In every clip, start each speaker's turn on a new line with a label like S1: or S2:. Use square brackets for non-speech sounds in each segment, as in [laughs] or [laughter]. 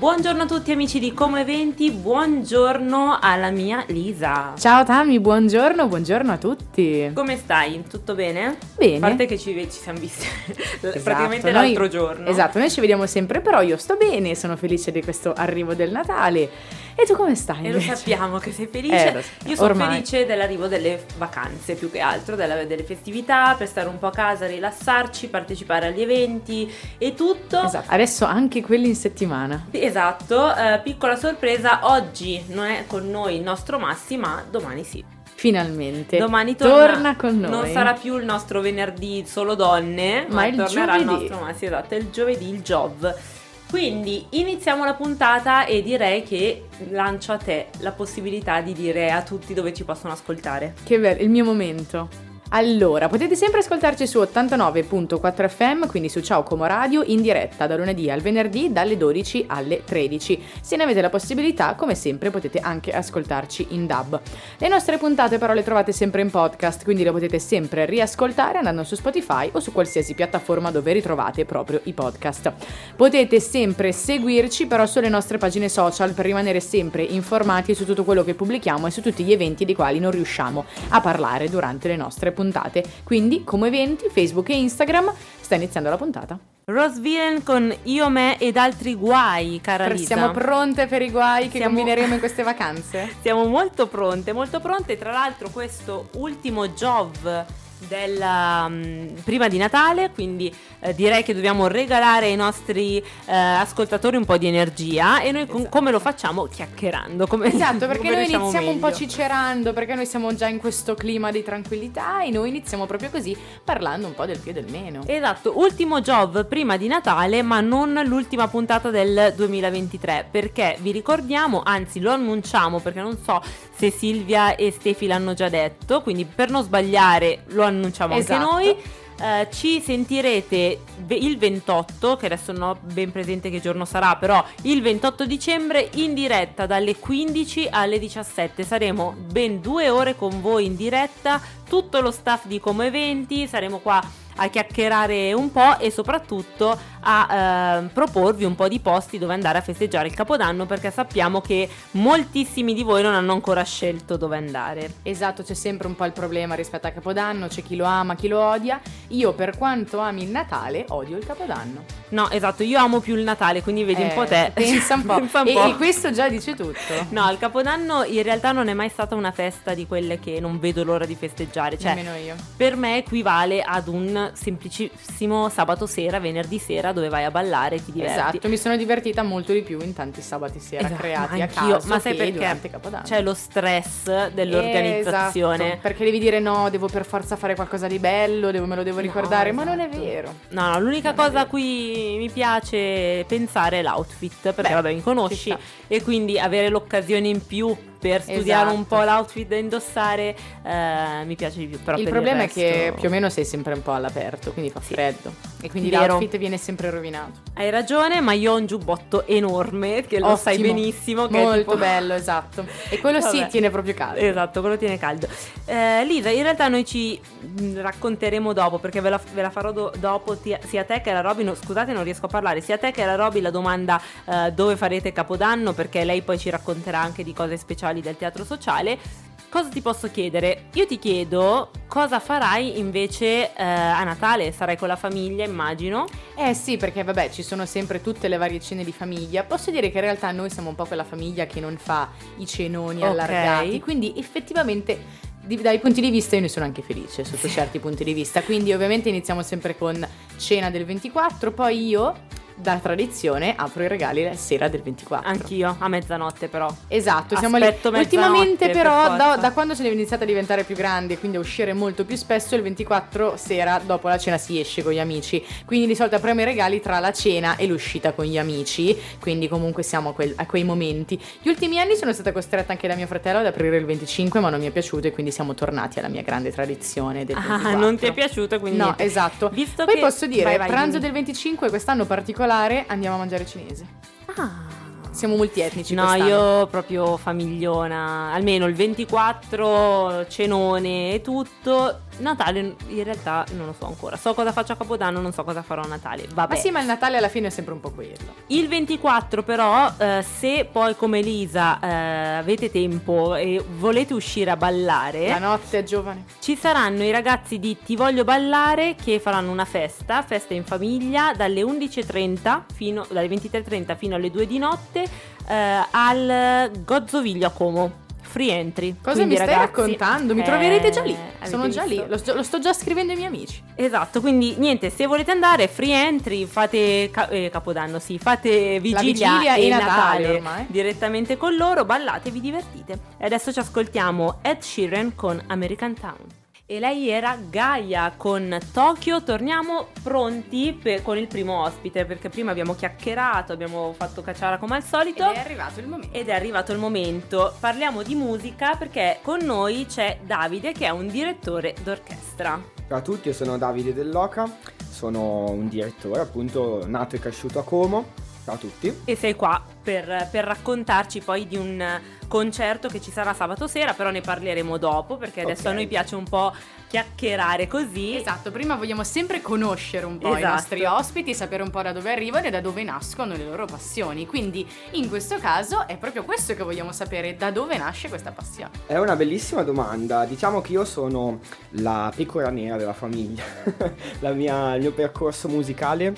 S1: Buongiorno a tutti amici di Come Eventi, buongiorno alla mia Lisa.
S2: Ciao Tami, buongiorno, buongiorno a tutti.
S1: Come stai? Tutto bene?
S2: Bene.
S1: A parte che ci, ci siamo visti [laughs]
S2: Esatto,
S1: praticamente
S2: noi-
S1: l'altro giorno.
S2: Esatto, noi ci vediamo sempre, però io sto bene, sono felice di questo arrivo del Natale. E tu come stai?
S1: E lo sappiamo che sei felice.
S2: Eh,
S1: Io sono
S2: ormai.
S1: felice dell'arrivo delle vacanze, più che altro, della- delle festività, per stare un po' a casa, rilassarci, partecipare agli eventi e tutto.
S2: Esatto, adesso anche quelli in settimana.
S1: Esatto, eh, piccola sorpresa, oggi non è con noi il nostro Massi, ma domani sì.
S2: Finalmente.
S1: Domani torna,
S2: con noi.
S1: Non sarà più il nostro venerdì solo donne, ma,
S2: Ma il
S1: tornerà il
S2: giovedì.
S1: nostro Massi, esatto, è il giovedì, il Jov. Quindi iniziamo la puntata e direi che lancio a te la possibilità di dire a tutti dove ci possono ascoltare.
S2: Che bello, il mio momento. Allora, potete sempre ascoltarci su 89.4 FM, quindi su Ciao Como Radio, in diretta da lunedì al venerdì dalle 12 alle 13. Se ne avete la possibilità, come sempre potete anche ascoltarci in DAB. Le nostre puntate però le trovate sempre in podcast, quindi le potete sempre riascoltare andando su Spotify o su qualsiasi piattaforma dove ritrovate proprio i podcast. Potete sempre seguirci però sulle nostre pagine social per rimanere sempre informati su tutto quello che pubblichiamo e su tutti gli eventi dei quali non riusciamo a parlare durante le nostre puntate. Quindi, come eventi, Facebook e Instagram, sta iniziando la puntata.
S1: Rose Villain con Io, Me ed altri guai, cara Lisa.
S2: Siamo pronte per i guai che
S1: Siamo-
S2: combineremo in queste vacanze? [laughs]
S1: Siamo molto pronte, molto pronte. Tra l'altro, questo ultimo Jov della, mm, prima di Natale, quindi eh, direi che dobbiamo regalare ai nostri eh, ascoltatori un po' di energia e noi com-
S2: Esatto.
S1: come lo facciamo? Chiacchierando. Come,
S2: Esatto, [laughs] perché noi iniziamo un po'
S1: meglio.
S2: cicerando, perché noi siamo già in questo clima di tranquillità e noi iniziamo proprio così, parlando un po' del più e del meno.
S1: Esatto, ultimo job prima di Natale, ma non l'ultima puntata del 2023, perché vi ricordiamo, anzi lo annunciamo perché non so se Silvia e Stefi l'hanno già detto, quindi per non sbagliare lo annunciamo
S2: Esatto.
S1: anche noi. Eh, ci sentirete il 28, che adesso non ho ben presente che giorno sarà, però il 28 dicembre in diretta dalle 15 alle 17. Saremo ben due ore con voi in diretta, tutto lo staff di Como Eventi, saremo qua a chiacchierare un po' e soprattutto a ehm, proporvi un po' di posti dove andare a festeggiare il Capodanno perché sappiamo che moltissimi di voi non hanno ancora scelto dove andare.
S2: Esatto, c'è sempre un po' il problema rispetto a Capodanno, c'è chi lo ama, chi lo odia. Io, per quanto ami il Natale, odio il Capodanno.
S1: No, esatto, io amo più il Natale, quindi vedi un
S2: Eh,
S1: po' te.
S2: Pensa un po'. [laughs]
S1: Pensa un
S2: E-
S1: po'.
S2: E, questo già dice tutto.
S1: No, il Capodanno in realtà non è mai stata una festa di quelle che non vedo l'ora di festeggiare. Cioè,
S2: Nemmeno io.
S1: per me equivale ad un semplicissimo sabato sera, venerdì sera dove vai a ballare e ti diverti.
S2: Esatto, mi sono divertita molto di più in tanti sabati sera
S1: Esatto,
S2: creati a caso
S1: ma sai perché? C'è lo stress dell'organizzazione.
S2: Esatto, perché devi dire no, devo per forza fare qualcosa di bello, devo- me lo devo
S1: No,
S2: ricordare, ma non è
S1: esatto.
S2: vero.
S1: No, no, l'unica
S2: Non
S1: cosa a cui mi piace pensare è l'outfit, perché
S2: Beh,
S1: vabbè mi
S2: ci
S1: conosci e quindi avere l'occasione in più per studiare
S2: Esatto.
S1: un po' l'outfit da indossare eh, mi piace di più. Però
S2: il problema
S1: resto-
S2: è che più o meno sei sempre un po' all'aperto, quindi fa
S1: Sì.
S2: freddo. E quindi
S1: Vero.
S2: l'outfit viene sempre rovinato.
S1: Hai ragione, ma io ho un giubbotto enorme, che lo sai
S2: Ottimo.
S1: benissimo. Che è
S2: Molto
S1: tipo-
S2: bello, esatto. E quello sì,
S1: Vabbè.
S2: tiene proprio caldo.
S1: Esatto, quello tiene caldo. Eh, Lisa, in realtà noi ci mh, racconteremo dopo, perché ve la, ve la farò do- dopo ti- sia te che la Roby, no, scusate non riesco a parlare, sia te che la Roby la domanda eh, dove farete Capodanno, perché lei poi ci racconterà anche di cose speciali del teatro sociale. Cosa ti posso chiedere? Io ti chiedo cosa farai invece eh, a Natale? Sarai con la famiglia, immagino.
S2: Eh sì, perché vabbè, ci sono sempre tutte le varie cene di famiglia. Posso dire che in realtà noi siamo un po' quella famiglia che non fa i cenoni
S1: Ok.
S2: allargati, quindi effettivamente dai punti di vista io ne sono anche felice sotto certi punti di vista. Quindi ovviamente iniziamo sempre con cena del 24, poi io da tradizione apro i regali la sera del 24.
S1: Anch'io, a mezzanotte però.
S2: Esatto, siamo lì.
S1: Aspetto
S2: Ultimamente
S1: mezzanotte,
S2: però
S1: per
S2: da, da quando sono iniziata a diventare più grande, quindi a uscire molto più spesso, il 24 sera dopo la cena si esce con gli amici. Quindi di solito apriamo i regali tra la cena e l'uscita con gli amici, quindi comunque siamo a, quel- a quei momenti. Gli ultimi anni sono stata costretta anche da mio fratello ad aprire il 25, ma non mi è piaciuto e quindi siamo tornati alla mia grande tradizione del 24.
S1: Ah, non ti è piaciuto quindi
S2: No,
S1: niente.
S2: esatto.
S1: Visto
S2: Poi
S1: che-
S2: posso dire,
S1: Vai, vai,
S2: pranzo
S1: dimmi.
S2: del 25 quest'anno particolare andiamo a mangiare cinese.
S1: Ah.
S2: Siamo multietnici
S1: No,
S2: quest'anno.
S1: io proprio famigliona, almeno il 24, cenone e tutto. Natale in realtà non lo so ancora. So cosa faccio a Capodanno, non so cosa farò a Natale. Vabbè.
S2: Ma sì, ma il Natale alla fine è sempre un po' quello.
S1: Il 24 però, eh, se poi come Elisa eh, avete tempo e volete uscire a ballare,
S2: La notte è giovane.
S1: ci saranno i ragazzi di Ti voglio ballare che faranno una festa, festa in famiglia, dalle 11.30 fino, dalle 23.30 fino alle 2 di notte eh, al Gozzoviglio a Como. Free entry.
S2: Cosa
S1: Quindi,
S2: mi stai
S1: ragazzi,
S2: raccontando? Mi
S1: eh,
S2: troverete già lì. Sono già
S1: visto?
S2: lì. Lo sto, lo sto già scrivendo ai miei amici.
S1: Esatto, quindi niente, se volete andare, free entry, fate ca- eh, Capodanno, sì, fate vigilia,
S2: vigilia
S1: e Natale,
S2: Natale ormai.
S1: direttamente con loro, ballate vi divertite. E adesso ci ascoltiamo Ed Sheeran con American Town. E lei era Gaia con Tokyo, torniamo pronti per- con il primo ospite perché prima abbiamo chiacchierato, abbiamo fatto cacciara come al solito.
S2: arrivato il momento.
S1: Ed è arrivato il momento, parliamo di musica perché con noi c'è Davide che è un direttore d'orchestra.
S3: Ciao a tutti, io sono Davide Dell'Oca, sono un direttore appunto nato e cresciuto a Como. Ciao a tutti.
S1: E sei qua per, per raccontarci poi di un concerto che ci sarà sabato sera, però ne parleremo dopo perché adesso a
S3: Ok.
S1: noi piace un po' chiacchierare così.
S2: Esatto, prima vogliamo sempre conoscere un po' i
S1: Esatto.
S2: nostri ospiti, sapere un po' da dove arrivano e da dove nascono le loro passioni. Quindi in questo caso è proprio questo che vogliamo sapere, da dove nasce questa passione.
S3: È una bellissima domanda. Diciamo che io sono la pecora nera della famiglia. [laughs] La mia- il mio percorso musicale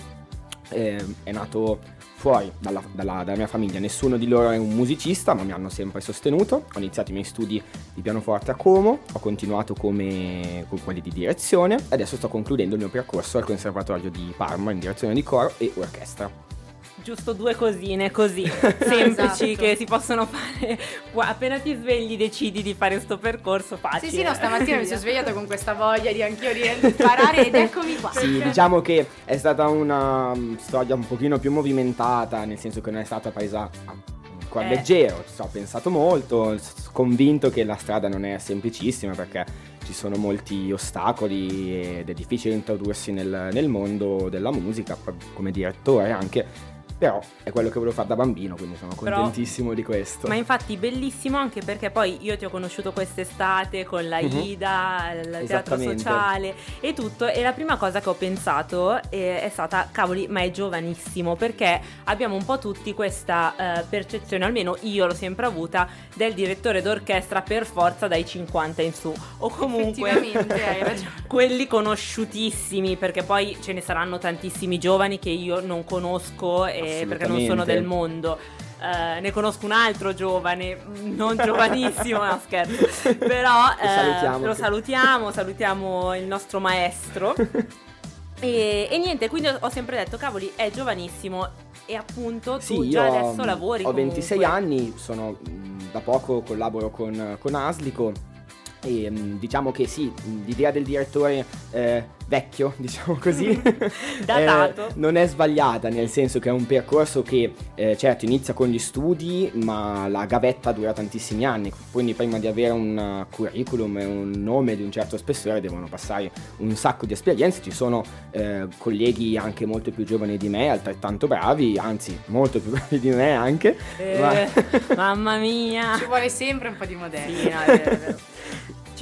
S3: eh, è nato fuori dalla, dalla- dalla mia famiglia. Nessuno di loro è un musicista, ma mi hanno sempre sostenuto. Ho iniziato i miei studi di pianoforte a Como, ho continuato come, con quelli di direzione e adesso sto concludendo il mio percorso al Conservatorio di Parma in direzione di coro e orchestra.
S1: Giusto due cosine così [laughs] semplici
S2: Esatto.
S1: che si possono fare. Qua- Appena ti svegli decidi di fare sto percorso facile.
S2: Sì, sì, no, stamattina mi sono [laughs] svegliata con questa voglia di anch'io riparare ed eccomi qua.
S3: Sì, diciamo che è stata una mm, storia un pochino più movimentata, nel senso che non è stata presa a un cuore
S1: Eh.
S3: leggero, ci ho pensato molto, convinto che la strada non è semplicissima perché ci sono molti ostacoli ed è difficile introdursi nel, nel mondo della musica, come direttore anche, però è quello che volevo fare da bambino, quindi sono
S1: Però-
S3: contentissimo di questo.
S1: Ma infatti bellissimo anche perché poi io ti ho conosciuto quest'estate con la
S3: Mhm.
S1: Ida, il teatro
S3: Esattamente.
S1: sociale e tutto e la prima cosa che ho pensato eh, è stata cavoli ma è giovanissimo perché abbiamo un po' tutti questa eh, percezione, almeno io l'ho sempre avuta, del direttore d'orchestra per forza dai 50 in su o comunque
S2: Effettivamente, [laughs] hai ragione.
S1: quelli conosciutissimi perché poi ce ne saranno tantissimi giovani che io non conosco eh, perché non sono del mondo. Eh, ne conosco un altro giovane, [laughs] non giovanissimo, no scherzo, [laughs] però
S3: Lo
S1: eh,
S3: salutiamo.
S1: lo salutiamo, salutiamo il nostro maestro. [laughs] E, e niente, quindi ho, ho sempre detto, cavoli, è giovanissimo e appunto tu
S3: Sì,
S1: già
S3: io
S1: adesso lavori.
S3: Ho 26
S1: comunque.
S3: anni, sono mm, da poco collaboro con, con Aslico e mm, diciamo che sì, l'idea del direttore eh, vecchio, [laughs] diciamo così, [laughs]
S1: Datato.
S3: eh, non è sbagliata, nel senso che è un percorso che eh, certo inizia con gli studi, ma la gavetta dura tantissimi anni, quindi prima di avere un uh, curriculum e un nome di un certo spessore devono passare un sacco di esperienze, ci sono eh, colleghi anche molto più giovani di me, altrettanto bravi, anzi molto più [laughs] bravi di me anche.
S1: Eh,
S3: ma-
S1: mamma mia.
S2: Ci vuole sempre un po' di modelli.
S1: Sì, no,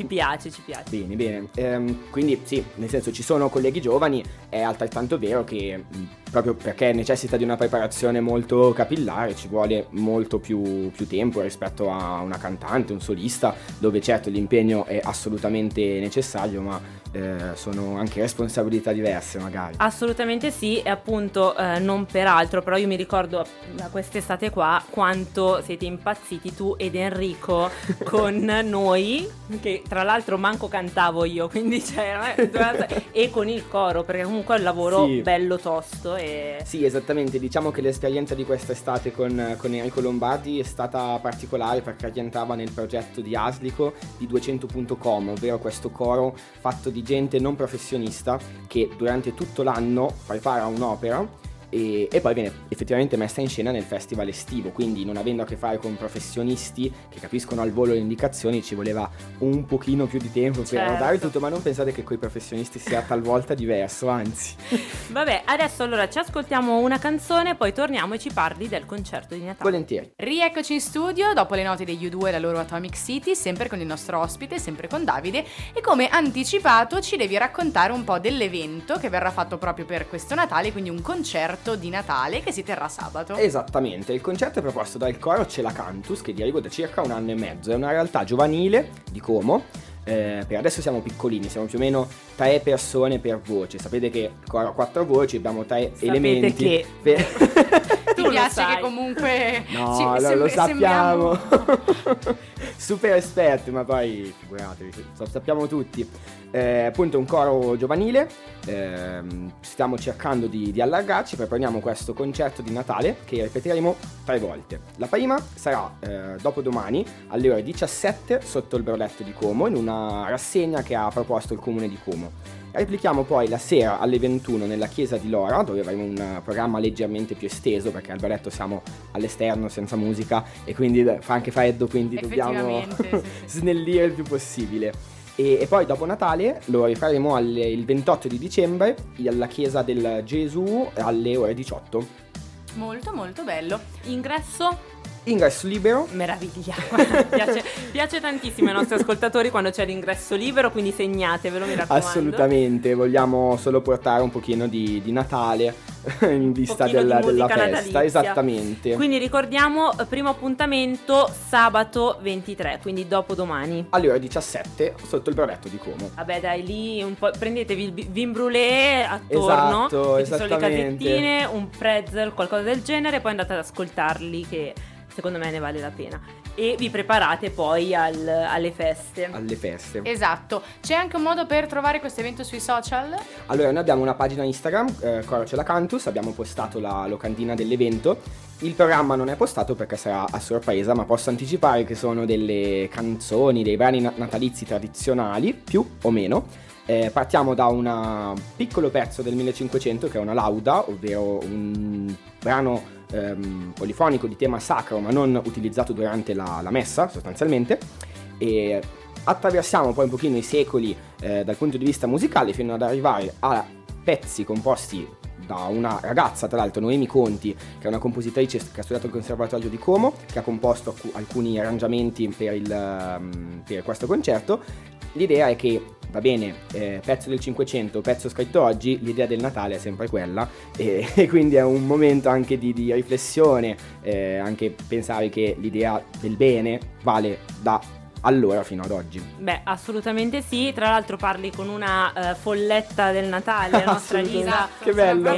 S1: Ci piace, ci piace.
S3: Bene, bene. Ehm, quindi sì, nel senso ci sono colleghi giovani, è altrettanto vero che proprio perché necessita di una preparazione molto capillare ci vuole molto più, più tempo rispetto a una cantante, un solista, dove certo l'impegno è assolutamente necessario, ma eh, sono anche responsabilità diverse magari.
S1: Assolutamente sì, e appunto eh, non per altro, però io mi ricordo da quest'estate qua quanto siete impazziti tu ed Enrico [laughs] con noi, che tra l'altro manco cantavo io, quindi c'era, e con il coro, perché comunque è un lavoro
S3: Sì.
S1: bello tosto e...
S3: Sì, esattamente, diciamo che l'esperienza di quest'estate con, con Enrico Lombardi è stata particolare perché rientrava nel progetto di Aslico di 200.com, ovvero questo coro fatto di gente non professionista che durante tutto l'anno prepara un'opera e, e, poi viene effettivamente messa in scena nel festival estivo, quindi non avendo a che fare con professionisti che capiscono al volo le indicazioni ci voleva un pochino più di tempo
S1: certo.
S3: per dare tutto, ma non pensate che con i professionisti sia talvolta diverso, anzi. [laughs]
S1: Vabbè, adesso allora ci ascoltiamo una canzone, poi torniamo e ci parli del concerto di Natale.
S3: Volentieri.
S2: Rieccoci in studio dopo le note degli U2 e la loro Atomic City, sempre con il nostro ospite, sempre con Davide e come anticipato ci devi raccontare un po' dell'evento che verrà fatto proprio per questo Natale, quindi un concerto concerto di Natale che si terrà sabato.
S3: Esattamente, il concerto è proposto dal coro Cela Cantus che dirigo da circa un anno e mezzo, è una realtà giovanile di Como. Eh, per adesso siamo piccolini, siamo più o meno tre persone per voce. Sapete che il coro ha quattro voci, abbiamo tre
S1: Sapete
S3: elementi.
S1: che...
S3: Per...
S2: Ti piace che comunque [laughs]
S3: No,
S2: ci-
S3: lo,
S2: sem-
S3: lo sappiamo.
S2: sembriamo- [laughs]
S3: Super esperti, ma poi figuratevi, lo sappiamo tutti. Eh, appunto un coro giovanile, ehm, stiamo cercando di, di allargarci, proponiamo questo concerto di Natale che ripeteremo tre volte. La prima sarà eh, dopodomani alle ore 17 sotto il Broletto di Como in una rassegna che ha proposto il comune di Como. Replichiamo poi la sera alle 21 nella chiesa di Lora, dove avremo un programma leggermente più esteso, perché al balletto siamo all'esterno senza musica e quindi fa anche freddo, quindi dobbiamo
S2: sì, sì. [laughs]
S3: snellire il più possibile. E, e poi dopo Natale lo rifaremo alle- il 28 di dicembre alla chiesa del Gesù alle ore 18.
S2: Molto molto bello.
S1: Ingresso?
S3: Ingresso libero.
S1: Meraviglia, [laughs] piace, piace tantissimo ai nostri ascoltatori quando c'è l'ingresso libero, quindi segnatevelo, mi raccomando.
S3: Assolutamente, vogliamo solo portare un pochino di, di Natale [laughs] in vista della, della festa.
S1: natalizia.
S3: Esattamente.
S1: Quindi ricordiamo, eh, primo appuntamento sabato 23, quindi dopo domani.
S3: alle ore 17 sotto il brevetto di Como.
S1: Vabbè dai, lì un po', prendetevi il vin brûlé attorno,
S3: Esatto,
S1: ci sono le casettine, un pretzel, qualcosa del genere, poi andate ad ascoltarli che secondo me ne vale la pena. E vi preparate poi al- alle feste.
S3: Alle feste.
S2: Esatto. C'è anche un modo per trovare questo evento sui social?
S3: Allora, noi abbiamo una pagina Instagram, eh, Coro C'è la Cantus, abbiamo postato la locandina dell'evento. Il programma non è postato perché sarà a sorpresa, ma posso anticipare che sono delle canzoni, dei brani na- natalizi tradizionali, più o meno. Eh, partiamo da un piccolo pezzo del 1500 che è una lauda, ovvero un brano ehm, polifonico di tema sacro ma non utilizzato durante la, la messa sostanzialmente. E attraversiamo poi un pochino i secoli eh, dal punto di vista musicale fino ad arrivare a pezzi composti da una ragazza, tra l'altro Noemi Conti, che è una compositrice che ha studiato al Conservatorio di Como, che ha composto alcu- alcuni arrangiamenti per, il, ehm, per questo concerto. L'idea è che, va bene, eh, pezzo del 500, pezzo scritto oggi, l'idea del Natale è sempre quella e, [laughs] e quindi è un momento anche di, di riflessione, eh, anche pensare che l'idea del bene vale da allora fino ad oggi.
S1: Beh, assolutamente sì. Tra l'altro parli con una eh, folletta del Natale, la [laughs] nostra. Lisa.
S3: Che bello.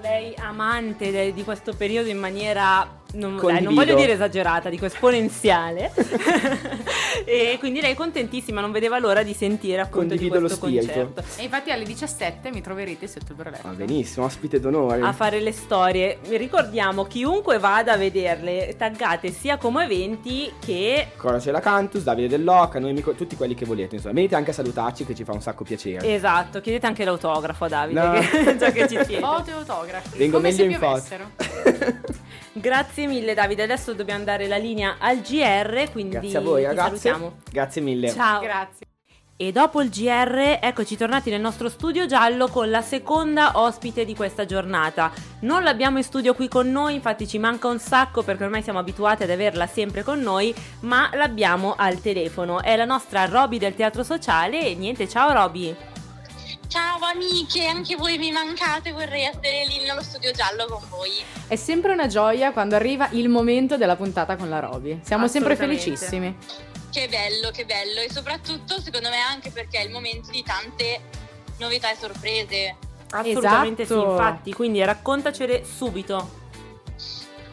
S1: Lei amante de- di questo periodo in maniera non, dai, non voglio dire esagerata, dico esponenziale. [laughs] e quindi lei è contentissima, non vedeva l'ora di sentire appunto di
S3: Condivido lo
S1: questo concerto.
S2: E infatti alle 17 mi troverete sotto il broletto.
S3: Va benissimo, ospite d'onore.
S1: A fare le storie. Ricordiamo, chiunque vada a vederle, taggate sia come eventi che
S3: c'è la Cantus, Davide Dell'Oca, Co- tutti quelli che volete, insomma. Venite anche a salutarci che ci fa un sacco piacere.
S1: Esatto, chiedete anche l'autografo a Davide,
S3: No.
S1: che, [laughs] già che ci [laughs] siete.
S2: Foto e autografi.
S3: Vengo
S2: come se
S3: meglio in foto.
S2: piovessero.
S1: Grazie mille Davide, adesso dobbiamo dare la linea al GR, quindi
S3: Grazie a voi ragazzi.
S1: salutiamo.
S3: Grazie mille.
S1: Ciao.
S2: Grazie.
S1: E dopo il GR, eccoci tornati nel nostro studio giallo con la seconda ospite di questa giornata. Non l'abbiamo in studio qui con noi, infatti ci manca un sacco perché ormai siamo abituati ad averla sempre con noi, ma l'abbiamo al telefono. È la nostra Roby del Teatro Sociale e niente, ciao Roby.
S4: Ciao amiche, anche voi mi mancate, vorrei essere lì nello studio giallo con voi.
S2: È sempre una gioia quando arriva il momento della puntata con la Roby. Siamo sempre felicissimi.
S4: Che bello, che bello e soprattutto secondo me anche perché è il momento di tante novità e sorprese.
S1: Assolutamente
S2: Esatto.
S1: sì, infatti, quindi raccontacele subito.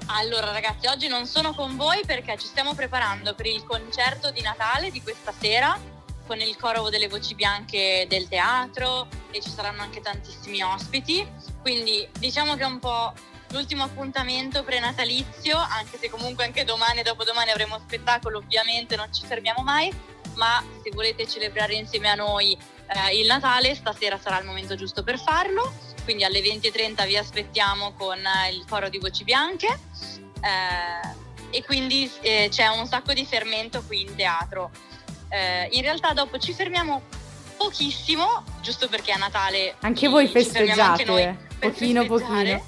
S4: Allora ragazzi, oggi non sono con voi perché ci stiamo preparando per il concerto di Natale di questa sera con il coro delle voci bianche del teatro e ci saranno anche tantissimi ospiti. Quindi diciamo che è un po' l'ultimo appuntamento prenatalizio, anche se comunque anche domani e dopodomani avremo spettacolo, ovviamente non ci fermiamo mai, ma se volete celebrare insieme a noi eh, il Natale, stasera sarà il momento giusto per farlo, quindi alle 20.30 vi aspettiamo con eh, il coro di Voci Bianche eh, e quindi eh, c'è un sacco di fermento qui in teatro. Eh, in realtà dopo ci fermiamo pochissimo, giusto perché a Natale...
S2: Anche voi festeggiate,
S4: anche noi
S2: pochino pochino.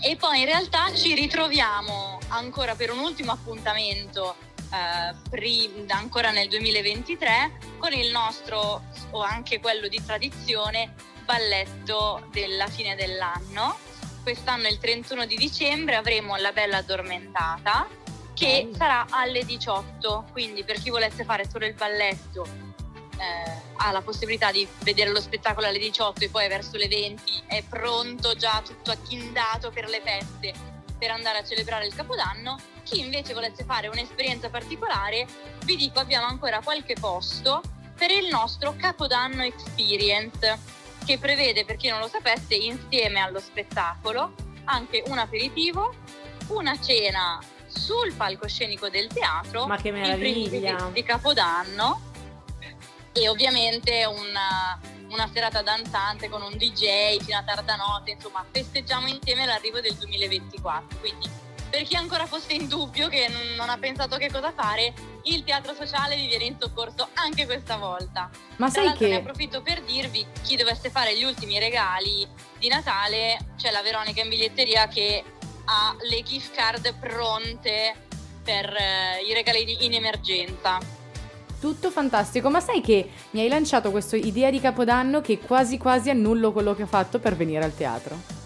S4: E poi in realtà ci ritroviamo ancora per un ultimo appuntamento eh, pri- ancora nel 2023 con il nostro o anche quello di tradizione balletto della fine dell'anno. Quest'anno il 31 di dicembre avremo La Bella Addormentata che sarà alle 18, quindi per chi volesse fare solo il balletto eh, ha la possibilità di vedere lo spettacolo alle 18 e poi verso le 20 è pronto già tutto acchindato per le feste per andare a celebrare il Capodanno. Chi invece volesse fare un'esperienza particolare, vi dico abbiamo ancora qualche posto per il nostro Capodanno Experience, che prevede, per chi non lo sapesse, insieme allo spettacolo anche un aperitivo, una cena sul palcoscenico del teatro,
S1: Ma che meraviglia!
S4: di Capodanno e ovviamente una, una serata danzante con un DJ fino a tarda notte, insomma festeggiamo insieme l'arrivo del 2024. Quindi per chi ancora fosse in dubbio che non, ha pensato che cosa fare, il teatro sociale vi viene in soccorso anche questa volta.
S2: Ma
S4: Tra
S2: sai
S4: l'altro ne
S2: che
S4: approfitto per dirvi, chi dovesse fare gli ultimi regali di Natale, c'è la Veronica in biglietteria che ha le gift card pronte per eh, i regali in emergenza.
S2: tutto fantastico, ma sai che mi hai lanciato questa idea di Capodanno che quasi quasi annullo quello che ho fatto per venire al teatro.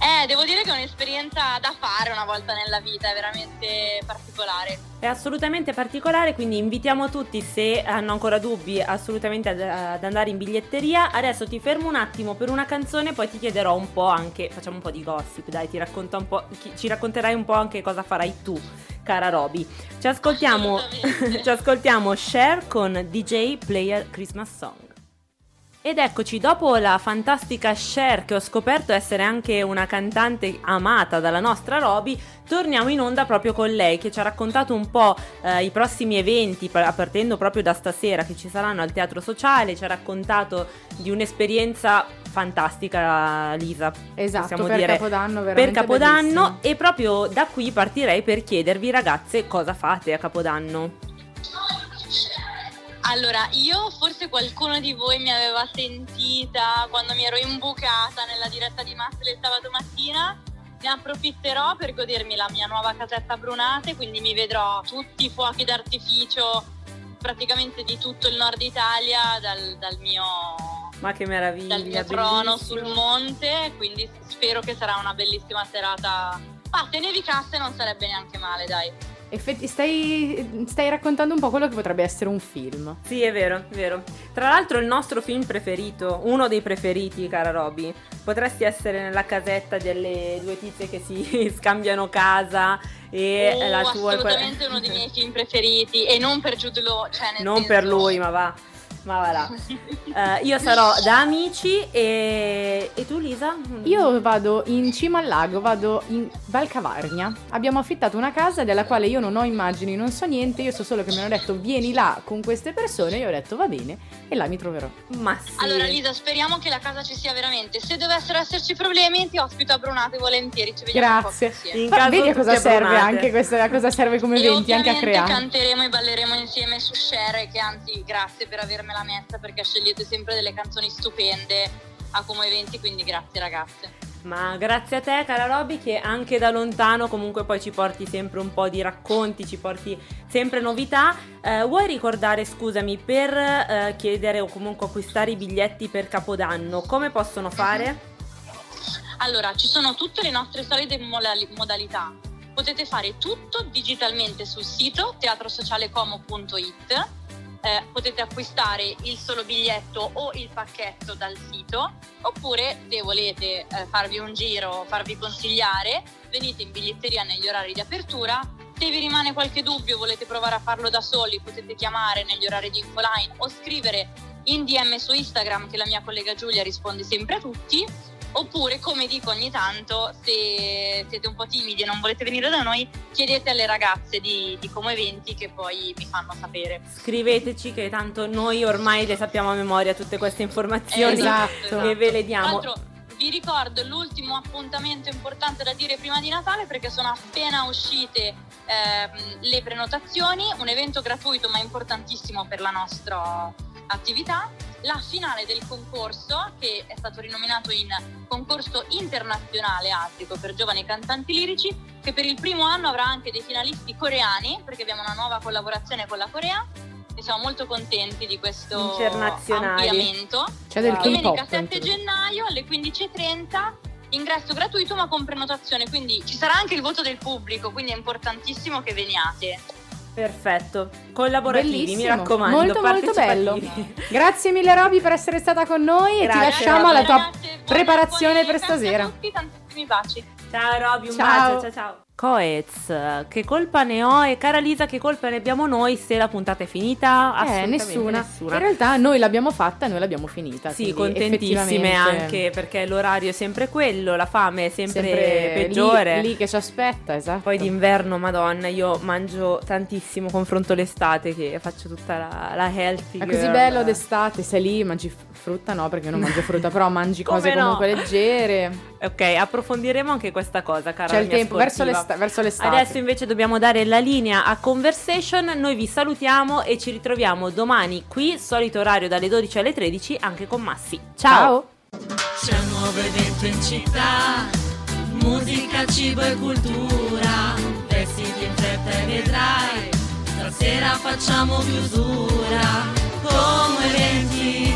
S4: Eh, devo dire che è un'esperienza da fare una volta nella vita, è veramente particolare.
S1: È assolutamente particolare, quindi invitiamo tutti, se hanno ancora dubbi, assolutamente ad, ad andare in biglietteria. Adesso ti fermo un attimo per una canzone, poi ti chiederò un po' anche, facciamo un po' di gossip, dai, ti racconto un po', ci racconterai un po' anche cosa farai tu, cara Roby. Ci ascoltiamo, [laughs] ci ascoltiamo Cher con DJ Player Christmas Song. Ed eccoci, dopo la fantastica Cher che ho scoperto essere anche una cantante amata dalla nostra Roby, torniamo in onda proprio con lei che ci ha raccontato un po' eh, i prossimi eventi, par- partendo proprio da stasera che ci saranno al Teatro Sociale, ci ha raccontato di un'esperienza fantastica, Lisa.
S2: Esatto, per
S1: dire,
S2: Capodanno
S1: per
S2: veramente
S1: Capodanno
S2: bellissimo.
S1: e proprio da qui partirei per chiedervi ragazze cosa fate a Capodanno.
S4: Allora, io forse qualcuno di voi mi aveva sentita quando mi ero imbucata nella diretta di Master il sabato mattina. Ne approfitterò per godermi la mia nuova casetta Brunate, quindi mi vedrò tutti i fuochi d'artificio praticamente di tutto il nord Italia dal, dal mio,
S1: Ma che meraviglia!
S4: dal mio trono sul monte, quindi spero che sarà una bellissima serata. Ma se nevicasse non sarebbe neanche male, dai.
S2: Effetti, stai, stai raccontando un po' quello che potrebbe essere un film.
S1: Sì, è vero, è vero. Tra l'altro il nostro film preferito, uno dei preferiti, cara Roby, potresti essere nella casetta delle due tizie che si [laughs] scambiano casa e
S4: Oh,
S1: la tua...
S4: assolutamente uno dei miei film preferiti e non per Jude Law, cioè nel
S1: Non
S4: senso-
S1: per lui, ma va. Ma va là. Eh, io sarò da amici e... E tu Lisa?
S2: Io vado in cima al lago, vado in Valcavarnia. Abbiamo affittato una casa della quale io non ho immagini, non so niente, io so solo che mi hanno detto vieni là con queste persone, io ho detto va bene e là mi troverò.
S1: Ma sì.
S4: Allora Lisa, speriamo che la casa ci sia veramente. Se dovessero esserci problemi, ti ospito a Brunate volentieri, ci vediamo
S2: Grazie.
S4: un po' insieme.
S1: In
S2: Fa-
S1: caso
S2: vedi a cosa serve
S1: abbonate.
S2: anche questo, a cosa serve come eventi, anche a creare.
S4: canteremo e balleremo insieme su Share, che anzi grazie per avermela messa perché scegliete sempre delle canzoni stupende a come eventi, quindi grazie ragazze.
S1: Ma grazie a te, cara Roby, che anche da lontano comunque poi ci porti sempre un po' di racconti, ci porti sempre novità. Eh, vuoi ricordare, scusami, per eh, chiedere o comunque acquistare i biglietti per Capodanno, come possono fare?
S4: Allora, ci sono tutte le nostre solite modali- modalità. Potete fare tutto digitalmente sul sito teatrosocialecomo.it. Eh, potete acquistare il solo biglietto o il pacchetto dal sito, oppure se volete eh, farvi un giro, farvi consigliare, venite in biglietteria negli orari di apertura. Se vi rimane qualche dubbio, volete provare a farlo da soli, potete chiamare negli orari di infoline o scrivere in DM su Instagram che la mia collega Giulia risponde sempre a tutti Oppure, come dico ogni tanto, se siete un po' timidi e non volete venire da noi, chiedete alle ragazze di, di Como Eventi che poi vi fanno sapere.
S1: Scriveteci che tanto noi ormai le sappiamo a memoria tutte queste informazioni
S2: Esatto.
S1: che ve le
S4: Tra
S1: diamo.
S4: l'altro, vi ricordo l'ultimo appuntamento importante da dire prima di Natale perché sono appena uscite ehm, le prenotazioni, un evento gratuito ma importantissimo per la nostra attività. La finale del concorso, che è stato rinominato in concorso internazionale Attico per giovani cantanti lirici, che per il primo anno avrà anche dei finalisti coreani, perché abbiamo una nuova collaborazione con la Corea e siamo molto contenti di questo ampliamento.
S2: C'è del
S4: Domenica
S2: K-pop.
S4: 7 gennaio alle 15.30 ingresso gratuito ma con prenotazione, quindi ci sarà anche il voto del pubblico, quindi è importantissimo che veniate.
S1: Perfetto. Collaborativi, mi
S2: Bellissimo.
S1: raccomando.
S2: Molto, molto
S1: partecipativi.
S2: Grazie mille Roby per essere stata con noi e ti
S1: Grazie,
S2: lasciamo
S1: Roby.
S2: alla tua preparazione
S4: buone
S2: per stasera.
S4: A tutti, tantissimi baci.
S1: Ciao Roby, un
S2: Ciao.
S1: bacio, ciao ciao. Coez, che colpa ne ho? E cara Lisa, che colpa ne abbiamo noi se la puntata è finita?
S2: Eh,
S1: Assolutamente
S2: nessuna.
S1: nessuna.
S2: In realtà noi l'abbiamo fatta e noi l'abbiamo finita.
S1: Sì, contentissime anche perché l'orario è sempre quello, la fame è sempre,
S2: sempre lì-
S1: peggiore.
S2: Lì, che ci aspetta, esatto.
S1: Poi d'inverno, madonna, io mangio tantissimo confronto l'estate che faccio tutta la, la healthy
S2: È così bello d'estate, sei lì, mangi frutta, no, perché io non mangio frutta, però [laughs] mangi cose
S1: no?
S2: comunque leggere.
S1: Ok, approfondiremo anche questa cosa, cara
S2: C'è il tempo, verso,
S1: sportiva.
S2: L'esta- verso l'estate.
S1: Adesso invece dobbiamo dare la linea a Conversation, noi vi salutiamo e ci ritroviamo domani qui, solito orario dalle 12 alle 13, anche con Massi. Ciao!
S2: Ciao.
S5: C'è un nuovo evento in città, musica, cibo e cultura, vestiti in fretta e vedrai, stasera facciamo chiusura, come eventi